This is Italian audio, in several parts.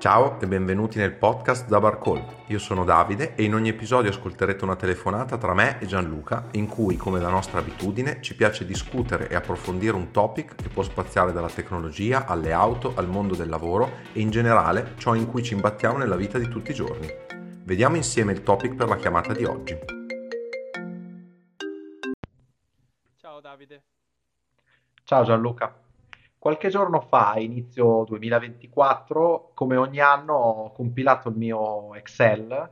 Ciao e benvenuti nel podcast da Barcall. Io sono Davide e in ogni episodio ascolterete una telefonata tra me e Gianluca in cui, come da nostra abitudine, ci piace discutere e approfondire un topic che può spaziare dalla tecnologia alle auto, al mondo del lavoro e in generale ciò in cui ci imbattiamo nella vita di tutti i giorni. Vediamo insieme il topic per la chiamata di oggi. Ciao Davide. Ciao Gianluca. Qualche giorno fa, inizio 2024, come ogni anno ho compilato il mio Excel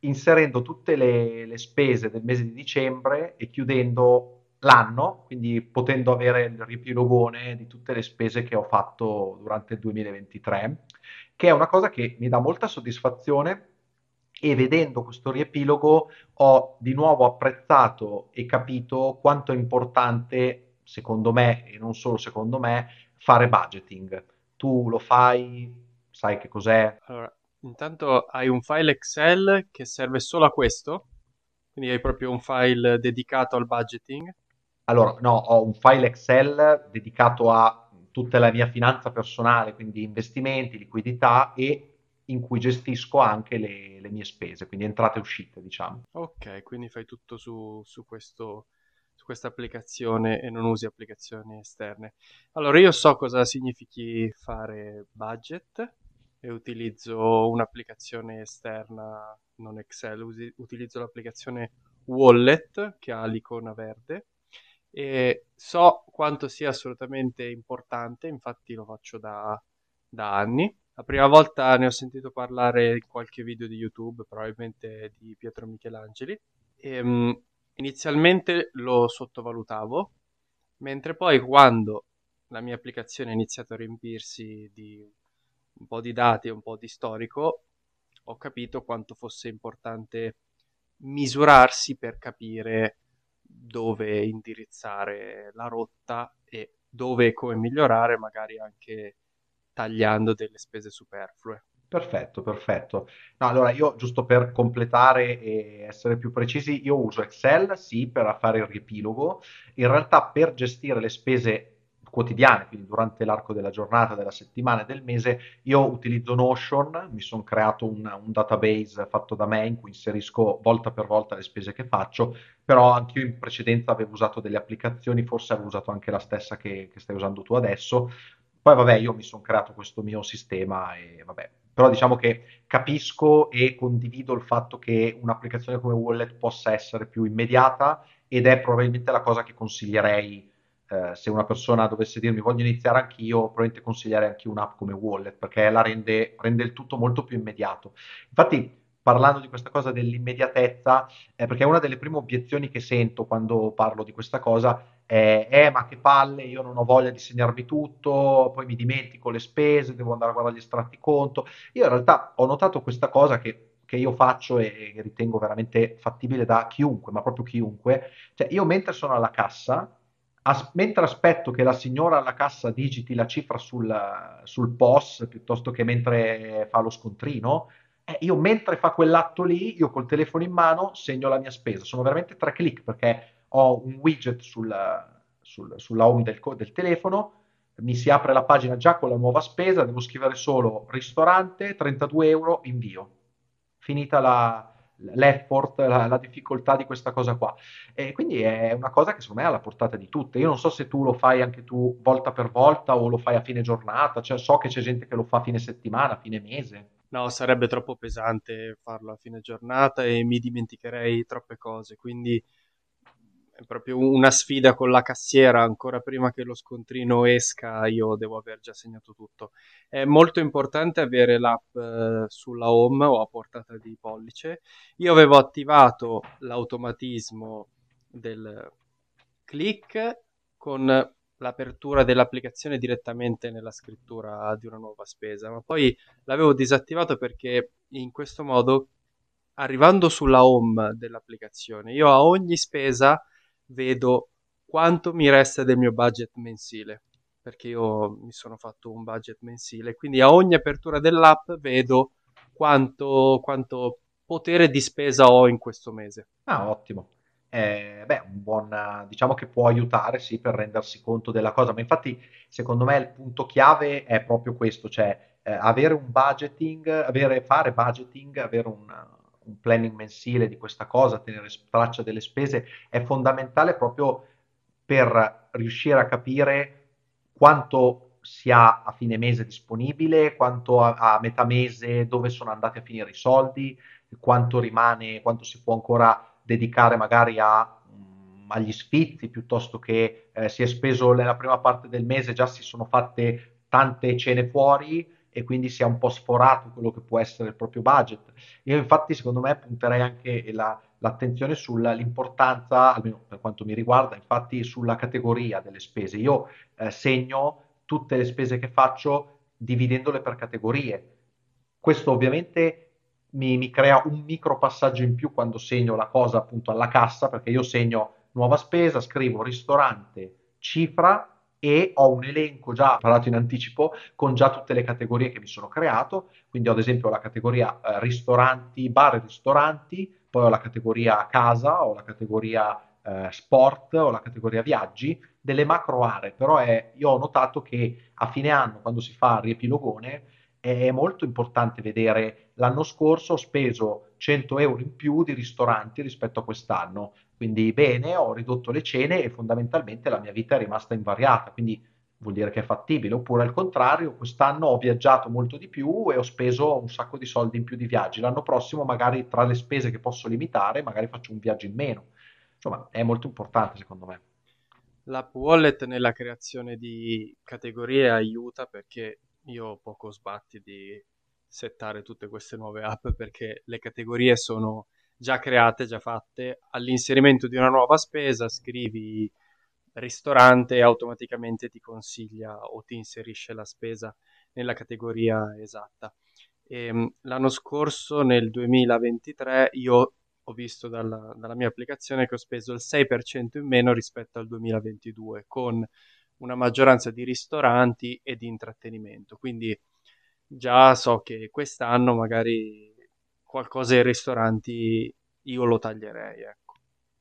inserendo tutte le, le spese del mese di dicembre e chiudendo l'anno, quindi potendo avere il riepilogone di tutte le spese che ho fatto durante il 2023, che è una cosa che mi dà molta soddisfazione e vedendo questo riepilogo ho di nuovo apprezzato e capito quanto è importante secondo me, e non solo secondo me, fare budgeting. Tu lo fai, sai che cos'è? Allora, intanto hai un file Excel che serve solo a questo, quindi hai proprio un file dedicato al budgeting. Allora, no, ho un file Excel dedicato a tutta la mia finanza personale, quindi investimenti, liquidità e in cui gestisco anche le, le mie spese, quindi entrate e uscite, diciamo. Ok, quindi fai tutto su, su questo questa applicazione e non usi applicazioni esterne. Allora io so cosa significhi fare budget e utilizzo un'applicazione esterna, non Excel, usi, utilizzo l'applicazione Wallet che ha l'icona verde e so quanto sia assolutamente importante, infatti lo faccio da, da anni. La prima volta ne ho sentito parlare in qualche video di YouTube, probabilmente di Pietro Michelangeli. E, ehm, inizialmente lo sottovalutavo, mentre poi quando la mia applicazione ha iniziato a riempirsi di un po' di dati e un po' di storico, ho capito quanto fosse importante misurarsi per capire dove indirizzare la rotta e dove e come migliorare, magari anche tagliando delle spese superflue. Perfetto, perfetto. No, allora io giusto per completare e essere più precisi, io uso Excel, sì, per fare il riepilogo. In realtà per gestire le spese quotidiane, quindi durante l'arco della giornata, della settimana e del mese, io utilizzo Notion, mi sono creato un, un, database fatto da me in cui inserisco volta per volta le spese che faccio, però anche io in precedenza avevo usato delle applicazioni, forse avevo usato anche la stessa che, che stai usando tu adesso. Poi vabbè, io mi sono creato questo mio sistema e vabbè, però diciamo che capisco e condivido il fatto che un'applicazione come Wallet possa essere più immediata ed è probabilmente la cosa che consiglierei eh, se una persona dovesse dirmi voglio iniziare anch'io, probabilmente consiglierei anche un'app come Wallet perché la rende, rende il tutto molto più immediato. Infatti parlando di questa cosa dell'immediatezza, eh, perché una delle prime obiezioni che sento quando parlo di questa cosa è, eh, ma che palle, io non ho voglia di segnarmi tutto, poi mi dimentico le spese, devo andare a guardare gli estratti conto. Io in realtà ho notato questa cosa che, che io faccio e, e ritengo veramente fattibile da chiunque, ma proprio chiunque. Cioè, io mentre sono alla cassa, as- mentre aspetto che la signora alla cassa digiti la cifra sul, sul POS piuttosto che mentre fa lo scontrino, eh, io mentre fa quell'atto lì, io col telefono in mano segno la mia spesa. Sono veramente tre clic perché ho un widget sul, sul, sulla home del, del, telefono, mi si apre la pagina già con la nuova spesa, devo scrivere solo ristorante, 32 euro, invio. Finita la, l'effort, la, la, difficoltà di questa cosa qua. E quindi è una cosa che secondo me è alla portata di tutte. Io non so se tu lo fai anche tu volta per volta o lo fai a fine giornata, cioè so che c'è gente che lo fa a fine settimana, a fine mese. No, sarebbe troppo pesante farlo a fine giornata e mi dimenticherei troppe cose, quindi è proprio una sfida con la cassiera, ancora prima che lo scontrino esca io devo aver già segnato tutto. È molto importante avere l'app eh, sulla home o a portata di pollice. Io avevo attivato l'automatismo del click con l'apertura dell'applicazione direttamente nella scrittura di una nuova spesa, ma poi l'avevo disattivato perché in questo modo arrivando sulla home dell'applicazione io a ogni spesa vedo quanto mi resta del mio budget mensile, perché io mi sono fatto un budget mensile, quindi a ogni apertura dell'app vedo quanto, quanto potere di spesa ho in questo mese. Ah, ottimo. Eh, beh, un buon, diciamo che può aiutare, sì, per rendersi conto della cosa, ma infatti secondo me il punto chiave è proprio questo, cioè eh, avere un budgeting, avere, fare budgeting, avere un, un planning mensile di questa cosa, tenere traccia delle spese, è fondamentale proprio per riuscire a capire quanto si ha a fine mese disponibile, quanto a, a metà mese, dove sono andati a finire i soldi, quanto rimane, quanto si può ancora dedicare magari a, um, agli sfizi piuttosto che eh, si è speso nella prima parte del mese, già si sono fatte tante cene fuori e quindi si è un po' sforato quello che può essere il proprio budget. Io infatti secondo me punterei anche la, l'attenzione sull'importanza, almeno per quanto mi riguarda, infatti sulla categoria delle spese. Io eh, segno tutte le spese che faccio dividendole per categorie. Questo ovviamente mi, mi crea un micro passaggio in più quando segno la cosa appunto alla cassa, perché io segno nuova spesa, scrivo ristorante, cifra e ho un elenco già parlato in anticipo con già tutte le categorie che mi sono creato, quindi ho ad esempio la categoria eh, ristoranti, bar e ristoranti, poi ho la categoria casa, ho la categoria eh, sport, ho la categoria viaggi, delle macro aree, però è, io ho notato che a fine anno, quando si fa il riepilogone, è molto importante vedere l'anno scorso ho speso 100 euro in più di ristoranti rispetto a quest'anno, quindi bene, ho ridotto le cene e fondamentalmente la mia vita è rimasta invariata, quindi vuol dire che è fattibile, oppure al contrario, quest'anno ho viaggiato molto di più e ho speso un sacco di soldi in più di viaggi, l'anno prossimo magari tra le spese che posso limitare, magari faccio un viaggio in meno. Insomma, è molto importante secondo me. L'app wallet nella creazione di categorie aiuta perché io poco sbatti di settare tutte queste nuove app perché le categorie sono già create, già fatte. All'inserimento di una nuova spesa scrivi ristorante e automaticamente ti consiglia o ti inserisce la spesa nella categoria esatta. E, ehm, l'anno scorso, nel 2023, io ho visto dalla, dalla, mia applicazione che ho speso il 6% in meno rispetto al 2022, con una maggioranza di ristoranti e di intrattenimento. Quindi già so che quest'anno magari qualcosa ai ristoranti io lo taglierei, ecco.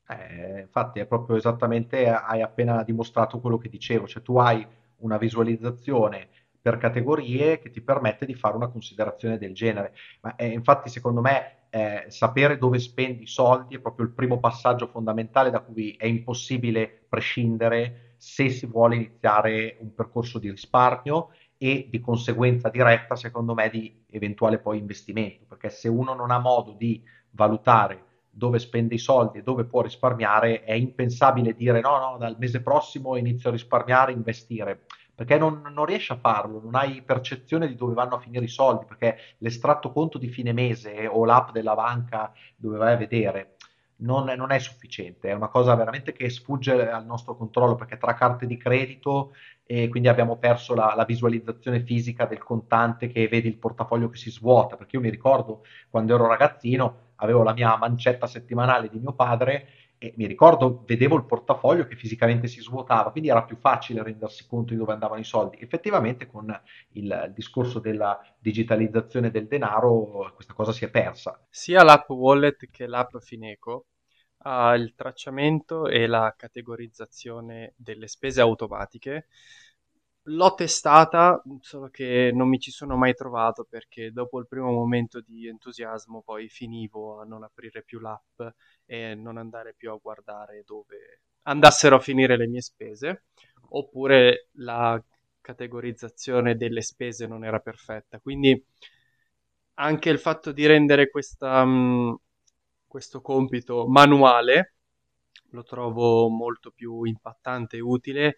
Eh, infatti è proprio esattamente, hai appena dimostrato quello che dicevo, cioè tu hai una visualizzazione per categorie che ti permette di fare una considerazione del genere. Ma eh, infatti secondo me eh, sapere dove spendi i soldi è proprio il primo passaggio fondamentale da cui è impossibile prescindere se si vuole iniziare un percorso di risparmio e di conseguenza diretta, secondo me, di eventuale poi investimento, perché se uno non ha modo di valutare dove spende i soldi e dove può risparmiare, è impensabile dire no, no, dal mese prossimo inizio a risparmiare, investire, perché non, non riesci a farlo, non hai percezione di dove vanno a finire i soldi, perché l'estratto conto di fine mese o l'app della banca dove vai a vedere non, non, è sufficiente, è una cosa veramente che sfugge al nostro controllo perché tra carte di credito e quindi abbiamo perso la, la, visualizzazione fisica del contante che vedi il portafoglio che si svuota, perché io mi ricordo quando ero ragazzino avevo la mia mancetta settimanale di mio padre e mi ricordo, vedevo il portafoglio che fisicamente si svuotava, quindi era più facile rendersi conto di dove andavano i soldi. Effettivamente con il, discorso della digitalizzazione del denaro questa cosa si è persa. Sia l'app wallet che l'app Fineco ha il tracciamento e la categorizzazione delle spese automatiche. L'ho testata, solo che non mi ci sono mai trovato perché dopo il primo momento di entusiasmo poi finivo a non aprire più l'app e non andare più a guardare dove andassero a finire le mie spese, oppure la categorizzazione delle spese non era perfetta. Quindi anche il fatto di rendere questa, mh, questo compito manuale lo trovo molto più impattante e utile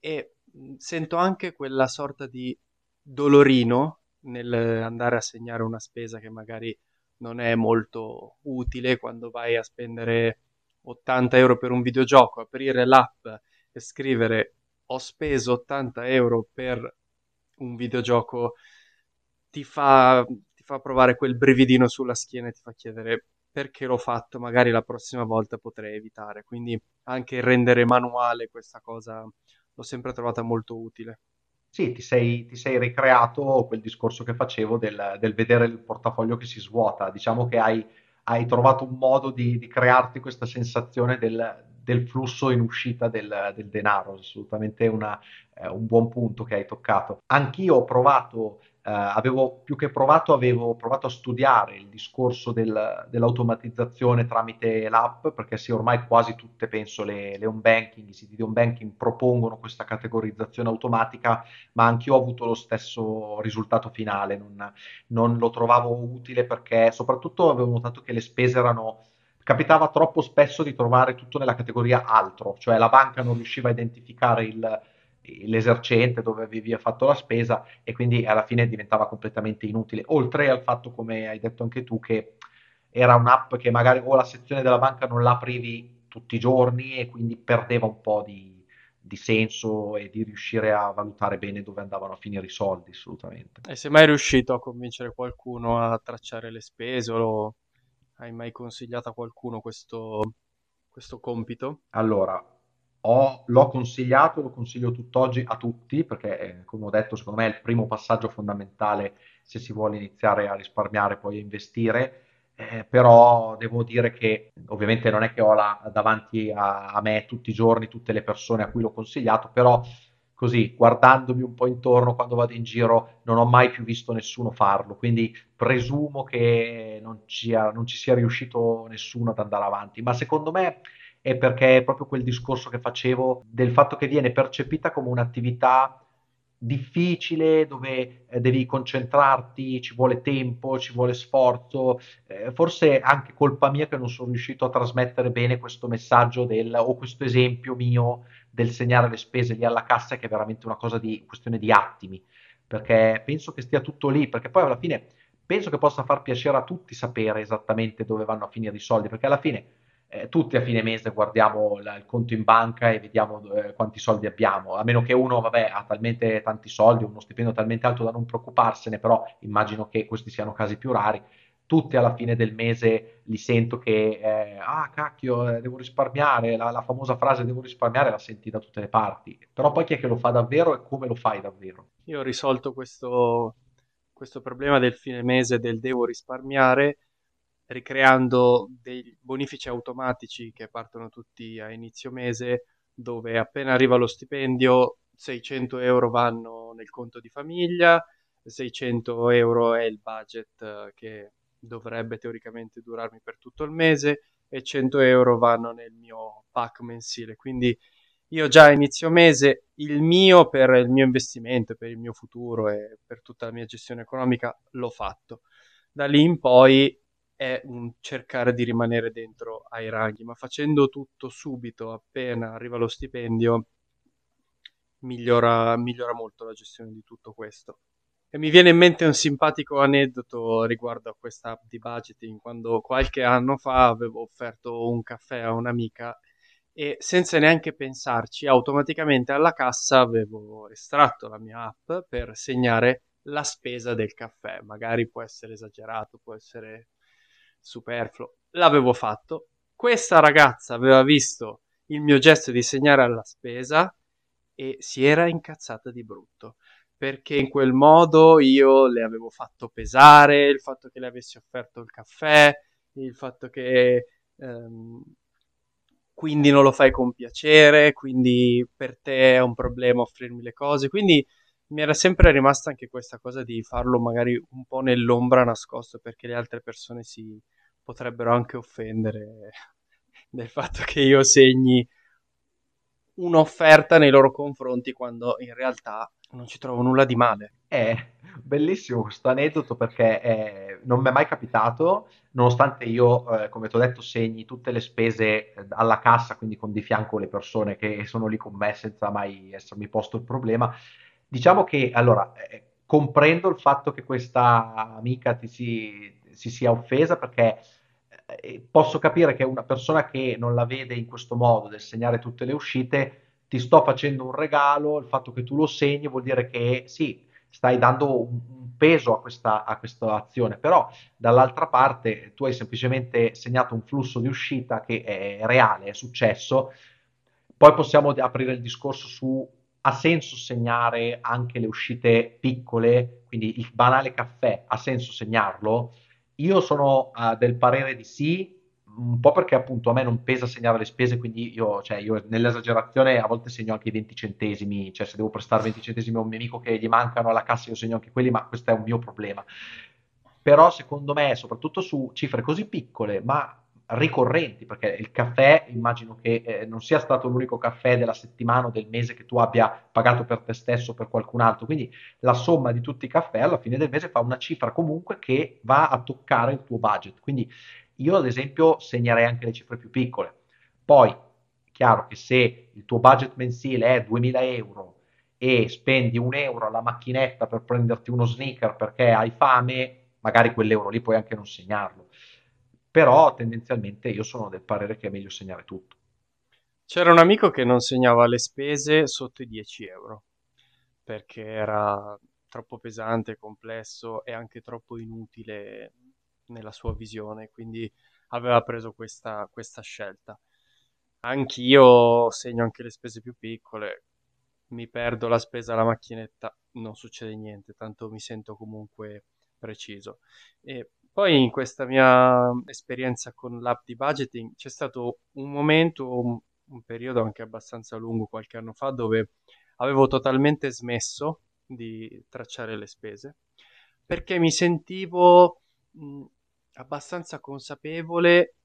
e sento anche quella sorta di dolorino nel andare a segnare una spesa che magari non è molto utile quando vai a spendere 80 euro per un videogioco, aprire l'app e scrivere ho speso 80 euro per un videogioco ti fa, ti fa provare quel brividino sulla schiena e ti fa chiedere perché l'ho fatto, magari la prossima volta potrei evitare. Quindi anche rendere manuale questa cosa l'ho sempre trovata molto utile. Sì, ti sei, ti sei ricreato quel discorso che facevo del, del, vedere il portafoglio che si svuota. Diciamo che hai, hai trovato un modo di, di, crearti questa sensazione del, del flusso in uscita del, del denaro. Assolutamente una, eh, un buon punto che hai toccato. Anch'io ho provato eh, avevo più che provato, avevo provato a studiare il discorso del, dell'automatizzazione tramite l'app, perché sì, ormai quasi tutte, penso, le, le home banking, i siti di home banking propongono questa categorizzazione automatica, ma anche io ho avuto lo stesso risultato finale, non, non lo trovavo utile perché soprattutto avevo notato che le spese erano capitava troppo spesso di trovare tutto nella categoria altro, cioè la banca non riusciva a identificare il, l'esercente dove avevi fatto la spesa e quindi alla fine diventava completamente inutile. Oltre al fatto, come hai detto anche tu, che era un'app che magari o la sezione della banca non la aprivi tutti i giorni e quindi perdeva un po' di, di senso e di riuscire a valutare bene dove andavano a finire i soldi, assolutamente. E sei mai riuscito a convincere qualcuno a tracciare le spese o hai mai consigliato a qualcuno questo, questo compito? Allora, ho, l'ho consigliato, lo consiglio tutt'oggi a tutti, perché eh, come ho detto, secondo me è il primo passaggio fondamentale se si vuole iniziare a risparmiare, poi a investire. Eh, però devo dire che ovviamente non è che ho la, davanti a, a, me tutti i giorni tutte le persone a cui l'ho consigliato, però così guardandomi un po' intorno quando vado in giro non ho mai più visto nessuno farlo, quindi presumo che non ci, non ci sia riuscito nessuno ad andare avanti, ma secondo me è perché è proprio quel discorso che facevo del fatto che viene percepita come un'attività difficile dove eh, devi concentrarti, ci vuole tempo, ci vuole sforzo. Eh, forse anche colpa mia che non sono riuscito a trasmettere bene questo messaggio del, o questo esempio mio del segnare le spese lì alla cassa, che è veramente una cosa di questione di attimi, perché penso che stia tutto lì, perché poi alla fine penso che possa far piacere a tutti sapere esattamente dove vanno a finire i soldi, perché alla fine eh, tutti a fine mese guardiamo la, il conto in banca e vediamo eh, quanti soldi abbiamo, a meno che uno vabbè, ha talmente tanti soldi, uno stipendio talmente alto da non preoccuparsene, però immagino che questi siano casi più rari. Tutti alla fine del mese li sento che, eh, ah cacchio, eh, devo risparmiare, la, la, famosa frase devo risparmiare la senti da tutte le parti, però poi chi è che lo fa davvero e come lo fai davvero? Io ho risolto questo, questo problema del fine mese del devo risparmiare ricreando dei bonifici automatici che partono tutti a inizio mese, dove appena arriva lo stipendio 600 euro vanno nel conto di famiglia, 600 euro è il budget eh, che dovrebbe teoricamente durarmi per tutto il mese e 100 euro vanno nel mio pack mensile. Quindi io già a inizio mese il mio per il mio investimento, per il mio futuro e per tutta la mia gestione economica l'ho fatto. Da lì in poi è un cercare di rimanere dentro ai ranghi, ma facendo tutto subito, appena arriva lo stipendio, migliora, migliora molto la gestione di tutto questo. E mi viene in mente un simpatico aneddoto riguardo a questa app di budgeting, quando qualche anno fa avevo offerto un caffè a un'amica e senza neanche pensarci, automaticamente alla cassa avevo estratto la mia app per segnare la spesa del caffè. Magari può essere esagerato, può essere superfluo, l'avevo fatto. Questa ragazza aveva visto il mio gesto di segnare alla spesa e si era incazzata di brutto perché in quel modo io le avevo fatto pesare il fatto che le avessi offerto il caffè, il fatto che ehm, quindi non lo fai con piacere, quindi per te è un problema offrirmi le cose, quindi mi era sempre rimasta anche questa cosa di farlo magari un po' nell'ombra nascosto perché le altre persone si potrebbero anche offendere del fatto che io segni un'offerta nei loro confronti quando in realtà non ci trovo nulla di male. È bellissimo questo aneddoto perché eh, non mi è mai capitato, nonostante io, eh, come ti ho detto, segni tutte le spese eh, alla cassa, quindi con di fianco le persone che sono lì con me senza mai essermi posto il problema. Diciamo che allora eh, comprendo il fatto che questa amica ti si, si sia offesa perché eh, posso capire che una persona che non la vede in questo modo del segnare tutte le uscite ti sto facendo un regalo, il fatto che tu lo segni vuol dire che sì, stai dando un peso a questa, a questa azione, però dall'altra parte tu hai semplicemente segnato un flusso di uscita che è reale, è successo, poi possiamo aprire il discorso su ha senso segnare anche le uscite piccole, quindi il banale caffè, ha senso segnarlo? Io sono uh, del parere di sì, un po' perché appunto a me non pesa segnare le spese, quindi io, cioè, io nell'esagerazione a volte segno anche i 20 centesimi, cioè se devo prestare 20 centesimi a un mio amico che gli mancano alla cassa io segno anche quelli, ma questo è un mio problema. Però secondo me, soprattutto su cifre così piccole, ma ricorrenti, perché il caffè immagino che eh, non sia stato l'unico caffè della settimana o del mese che tu abbia pagato per te stesso o per qualcun altro, quindi la somma di tutti i caffè alla fine del mese fa una cifra comunque che va a toccare il tuo budget. Quindi io ad esempio segnerei anche le cifre più piccole. Poi, chiaro che se il tuo budget mensile è 2000 euro e spendi un euro alla macchinetta per prenderti uno sneaker perché hai fame, magari quell'euro lì puoi anche non segnarlo però tendenzialmente io sono del parere che è meglio segnare tutto. C'era un amico che non segnava le spese sotto i 10 euro perché era troppo pesante, complesso e anche troppo inutile nella sua visione, quindi aveva preso questa, questa scelta. Anch'io segno anche le spese più piccole, mi perdo la spesa alla macchinetta, non succede niente, tanto mi sento comunque preciso. E poi in questa mia esperienza con l'app di budgeting c'è stato un momento, un, un periodo anche abbastanza lungo, qualche anno fa, dove avevo totalmente smesso di tracciare le spese perché mi sentivo mh, abbastanza consapevole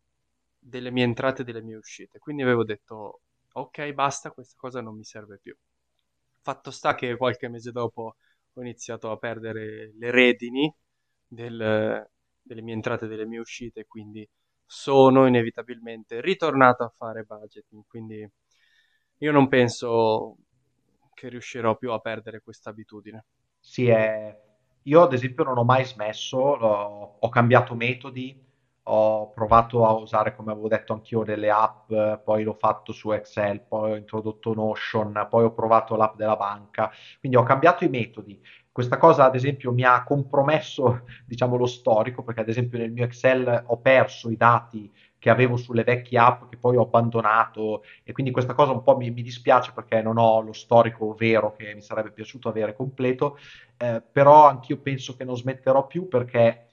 delle mie entrate e delle mie uscite. Quindi avevo detto, ok, basta, questa cosa non mi serve più. Fatto sta che qualche mese dopo ho iniziato a perdere le redini del, delle mie entrate e delle mie uscite, quindi sono inevitabilmente ritornato a fare budgeting, quindi io non penso che riuscirò più a perdere questa abitudine. Sì, è... io ad esempio non ho mai smesso, ho, ho cambiato metodi, ho provato a usare, come avevo detto anch'io, delle app, poi l'ho fatto su Excel, poi ho introdotto Notion, poi ho provato l'app della banca, quindi ho cambiato i metodi questa cosa, ad esempio, mi ha compromesso, diciamo, lo storico, perché ad esempio nel mio Excel ho perso i dati che avevo sulle vecchie app che poi ho abbandonato e quindi questa cosa un po' mi, mi dispiace perché non ho lo storico vero che mi sarebbe piaciuto avere completo, eh, però anch'io penso che non smetterò più perché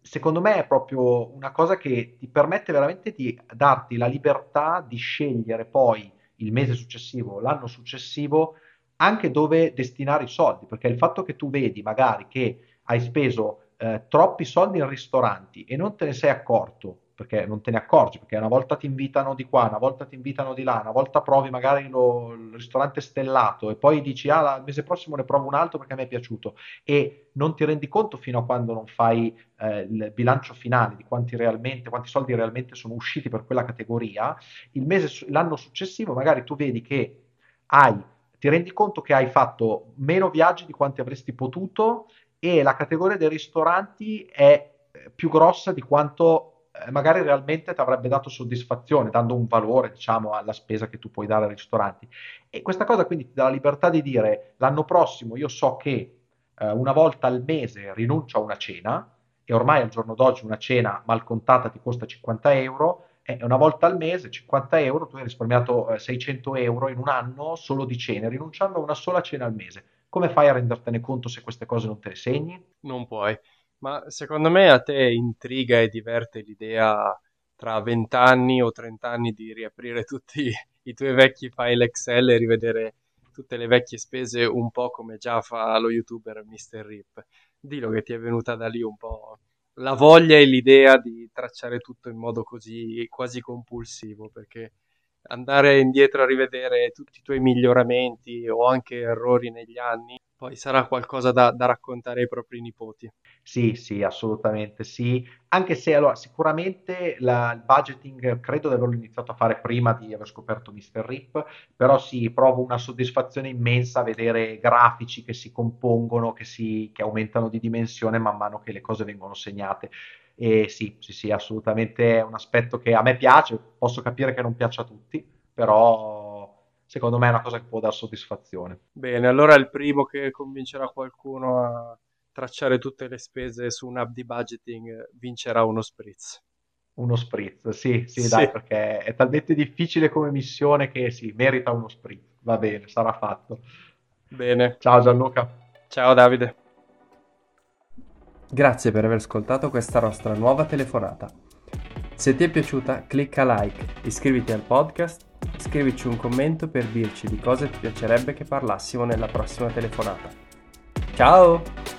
secondo me è proprio una cosa che ti permette veramente di darti la libertà di scegliere poi il mese successivo, l'anno successivo, anche dove destinare i soldi, perché il fatto che tu vedi magari che hai speso eh, troppi soldi in ristoranti e non te ne sei accorto, perché non te ne accorgi, perché una volta ti invitano di qua, una volta ti invitano di là, una volta provi magari lo, il ristorante stellato e poi dici ah il mese prossimo ne provo un altro perché mi è piaciuto. E non ti rendi conto fino a quando non fai eh, il bilancio finale di quanti realmente, quanti soldi realmente sono usciti per quella categoria, il mese, l'anno successivo magari tu vedi che hai ti rendi conto che hai fatto meno viaggi di quanti avresti potuto e la categoria dei ristoranti è eh, più grossa di quanto eh, magari realmente ti avrebbe dato soddisfazione, dando un valore, diciamo, alla spesa che tu puoi dare ai ristoranti. E questa cosa quindi ti dà la libertà di dire l'anno prossimo io so che eh, una volta al mese rinuncio a una cena e ormai al giorno d'oggi una cena mal contata ti costa 50 euro, eh, una volta al mese, 50 euro, tu hai risparmiato eh, 600 euro in un anno solo di cene, rinunciando a una sola cena al mese. Come fai a rendertene conto se queste cose non te le segni? Non puoi. Ma secondo me a te intriga e diverte l'idea tra 20 anni o 30 anni di riaprire tutti i tuoi vecchi file Excel e rivedere tutte le vecchie spese un po' come già fa lo youtuber Mr. Rip. Dillo che ti è venuta da lì un po' la voglia e l'idea di tracciare tutto in modo così quasi compulsivo, perché andare indietro a rivedere tutti i tuoi miglioramenti o anche errori negli anni, poi sarà qualcosa da, da, raccontare ai propri nipoti. Sì, sì, assolutamente sì. Anche se allora, sicuramente la, il budgeting credo di averlo iniziato a fare prima di aver scoperto Mr. Rip, però sì, provo una soddisfazione immensa a vedere grafici che si compongono, che, si, che aumentano di dimensione man mano che le cose vengono segnate. E sì, sì, sì, assolutamente è un aspetto che a me piace, posso capire che non piaccia a tutti, però secondo me è una cosa che può dare soddisfazione. Bene, allora il primo che convincerà qualcuno a tracciare tutte le spese su un'app di budgeting vincerà uno spritz. Uno spritz, sì, sì, sì, dai, perché è talmente difficile come missione che sì, merita uno spritz. Va bene, sarà fatto. Bene. Ciao Gianluca. Ciao Davide. Grazie per aver ascoltato questa nostra nuova telefonata. Se ti è piaciuta, clicca like, iscriviti al podcast, scrivici un commento per dirci di cosa ti piacerebbe che parlassimo nella prossima telefonata. Ciao!